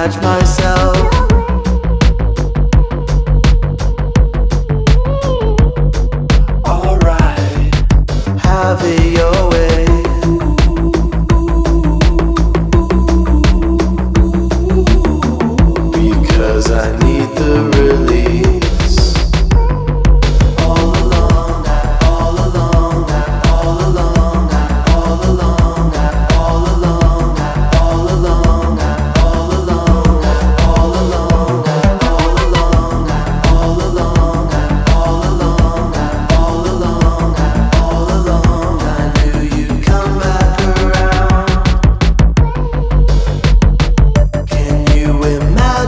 catch myself.